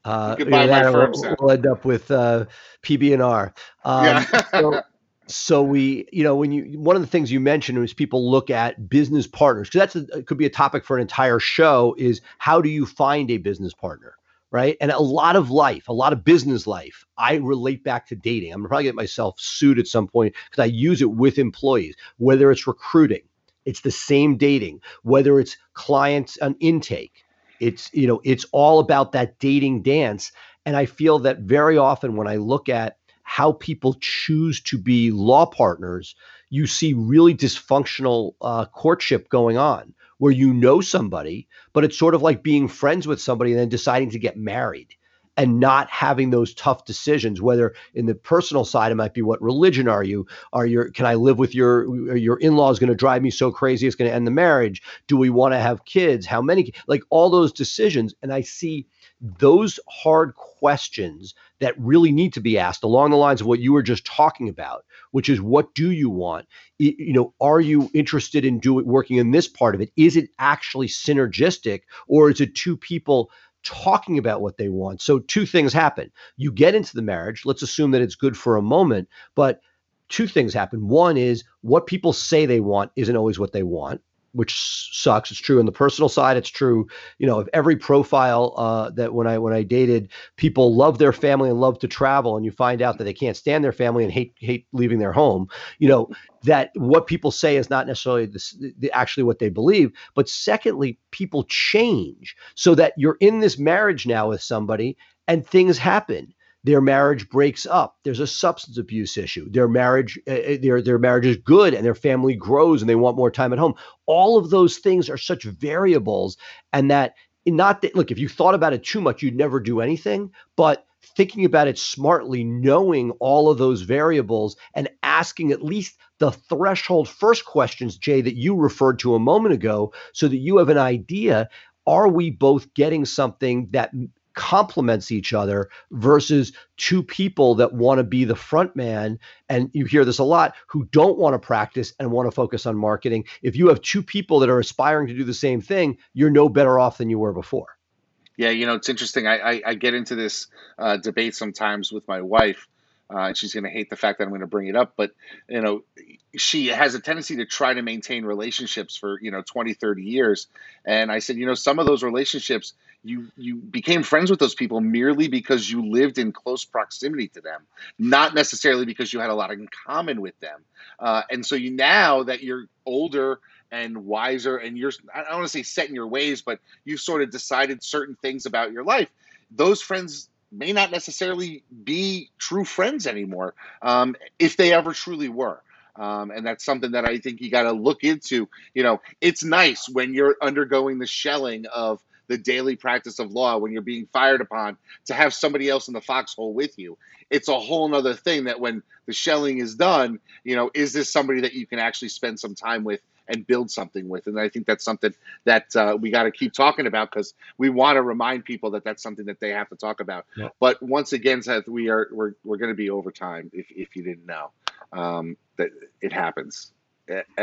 Uh, you can buy my firm we'll, we'll, end up with uh, PB&R. Um, yeah. so, so we, you know, when you one of the things you mentioned is people look at business partners because that's a, could be a topic for an entire show. Is how do you find a business partner? right? And a lot of life, a lot of business life, I relate back to dating. I'm probably get myself sued at some point because I use it with employees, whether it's recruiting, it's the same dating, whether it's clients on intake, it's you know, it's all about that dating dance. And I feel that very often when I look at how people choose to be law partners, you see really dysfunctional uh, courtship going on where you know somebody, but it's sort of like being friends with somebody and then deciding to get married and not having those tough decisions whether in the personal side it might be what religion are you? Are your can i live with your your in-laws going to drive me so crazy it's going to end the marriage? Do we want to have kids? How many like all those decisions and i see those hard questions that really need to be asked along the lines of what you were just talking about which is what do you want? You know are you interested in doing working in this part of it? Is it actually synergistic or is it two people talking about what they want? So two things happen. You get into the marriage let's assume that it's good for a moment but two things happen. One is what people say they want isn't always what they want which sucks. It's true on the personal side. It's true, you know, of every profile uh, that when I when I dated, people love their family and love to travel, and you find out that they can't stand their family and hate hate leaving their home. You know that what people say is not necessarily the, the, actually what they believe. But secondly, people change so that you're in this marriage now with somebody, and things happen their marriage breaks up. There's a substance abuse issue. Their marriage, uh, their their marriage is good, and their family grows, and they want more time at home. All of those things are such variables, and that not that look. If you thought about it too much, you'd never do anything. But thinking about it smartly, knowing all of those variables, and asking at least the threshold first questions, Jay, that you referred to a moment ago, so that you have an idea are we both getting something that complements each other versus two people that want to be the front man. And you hear this a lot who don't want to practice and want to focus on marketing. If you have two people that are aspiring to do the same thing you're no better off than you were before. Yeah you know it's interesting. I i, I get into this uh, debate sometimes with my wife uh, and she's going to hate the fact that I'm going to bring it up, but you know, she has a tendency to try to maintain relationships for you know 20 30 years. And i said you know some of those relationships you you became friends with those people merely because you lived in close proximity to them not necessarily because you had a lot in common with them uh, and so you now that you're older and wiser and you're i don't want to say set in your ways but you've sort of decided certain things about your life those friends may not necessarily be true friends anymore um, if they ever truly were. Um, and that's something that I think you got to look into. You know, it's nice when you're undergoing the shelling of the daily practice of law, when you're being fired upon, to have somebody else in the foxhole with you. It's a whole nother thing that when the shelling is done, you know, is this somebody that you can actually spend some time with and build something with. And I think that's something that uh, we got to keep talking about because we want to remind people that that's something that they have to talk about. Yeah. But once again, Seth, we are we're, we're going to be over time if, if you didn't know um, that it happens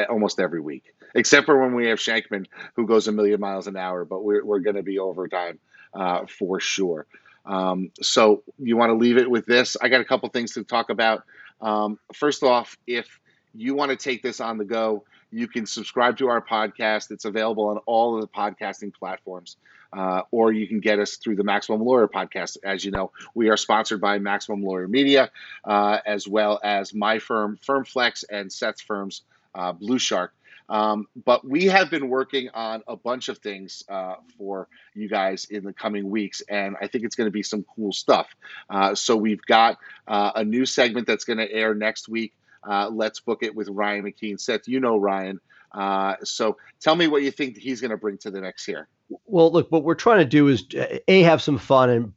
almost every week, except for when we have Shankman who goes a million miles an hour. But we're we're going to be overtime uh, for sure. Um, so you want to leave it with this? I got a couple things to talk about. Um, first off, if you want to take this on the go, you can subscribe to our podcast. It's available on all of the podcasting platforms, uh, or you can get us through the Maximum Lawyer podcast. As you know, we are sponsored by Maximum Lawyer Media, uh, as well as my firm, FirmFlex, and Seth's firm's uh, BluShark. Um, but we have been working on a bunch of things uh, for you guys in the coming weeks, and I think it's going to be some cool stuff. Uh, so we've got uh, a new segment that's going to air next week uh, let's book it with Ryan McKeen. Seth, you know Ryan. Uh, so tell me what you think he's going to bring to the next year. Well, look, what we're trying to do is a have some fun and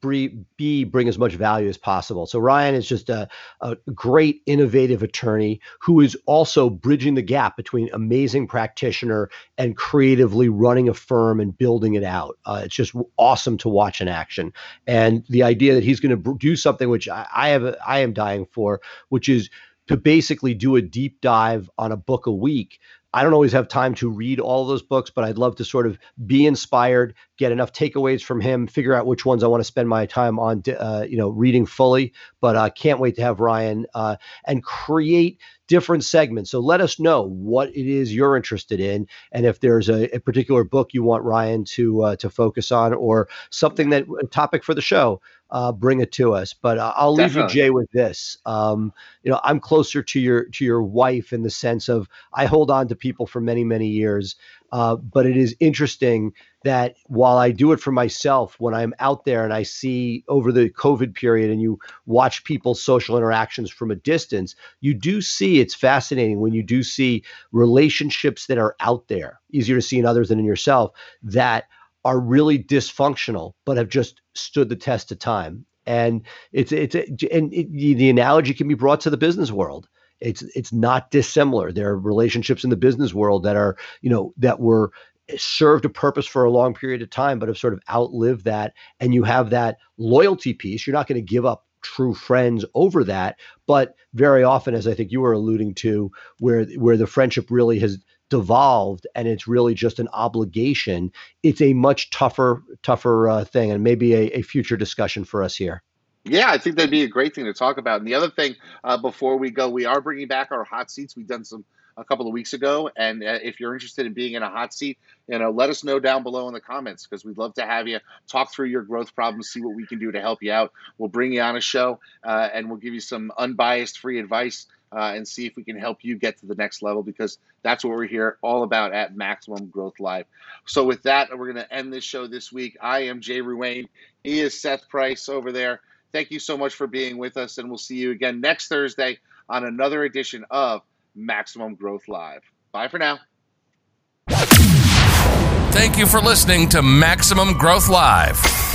b bring as much value as possible. So Ryan is just a, a great innovative attorney who is also bridging the gap between amazing practitioner and creatively running a firm and building it out. Uh, it's just awesome to watch in action. And the idea that he's going to do something which I, I have I am dying for, which is to basically do a deep dive on a book a week. I don't always have time to read all those books, but I'd love to sort of be inspired, get enough takeaways from him, figure out which ones I want to spend my time on, uh, you know, reading fully. But I uh, can't wait to have Ryan uh, and create different segments. So let us know what it is you're interested in, and if there's a, a particular book you want Ryan to uh, to focus on, or something that a topic for the show, uh, bring it to us. But uh, I'll leave Definitely. you, Jay, with this. Um, you know, I'm closer to your to your wife in the sense of I hold on to people for many many years. Uh, but it is interesting that while I do it for myself, when I'm out there and I see over the COVID period and you watch people's social interactions from a distance, you do see it's fascinating when you do see relationships that are out there, easier to see in others than in yourself, that are really dysfunctional but have just stood the test of time. And it's it's and it, the analogy can be brought to the business world it's it's not dissimilar. There are relationships in the business world that are you know that were served a purpose for a long period of time, but have sort of outlived that. And you have that loyalty piece. You're not going to give up true friends over that. But very often, as I think you were alluding to, where where the friendship really has devolved and it's really just an obligation, it's a much tougher tougher uh, thing, and maybe a, a future discussion for us here. Yeah, I think that'd be a great thing to talk about. And the other thing, uh, before we go, we are bringing back our hot seats. We've done some a couple of weeks ago, and uh, if you're interested in being in a hot seat, you know, let us know down below in the comments because we'd love to have you talk through your growth problems, see what we can do to help you out. We'll bring you on a show, uh, and we'll give you some unbiased, free advice. Uh, and see if we can help you get to the next level because that's what we're here all about at Maximum Growth Live. So, with that, we're going to end this show this week. I am Jay Ruane. He is Seth Price over there. Thank you so much for being with us, and we'll see you again next Thursday on another edition of Maximum Growth Live. Bye for now. Thank you for listening to Maximum Growth Live.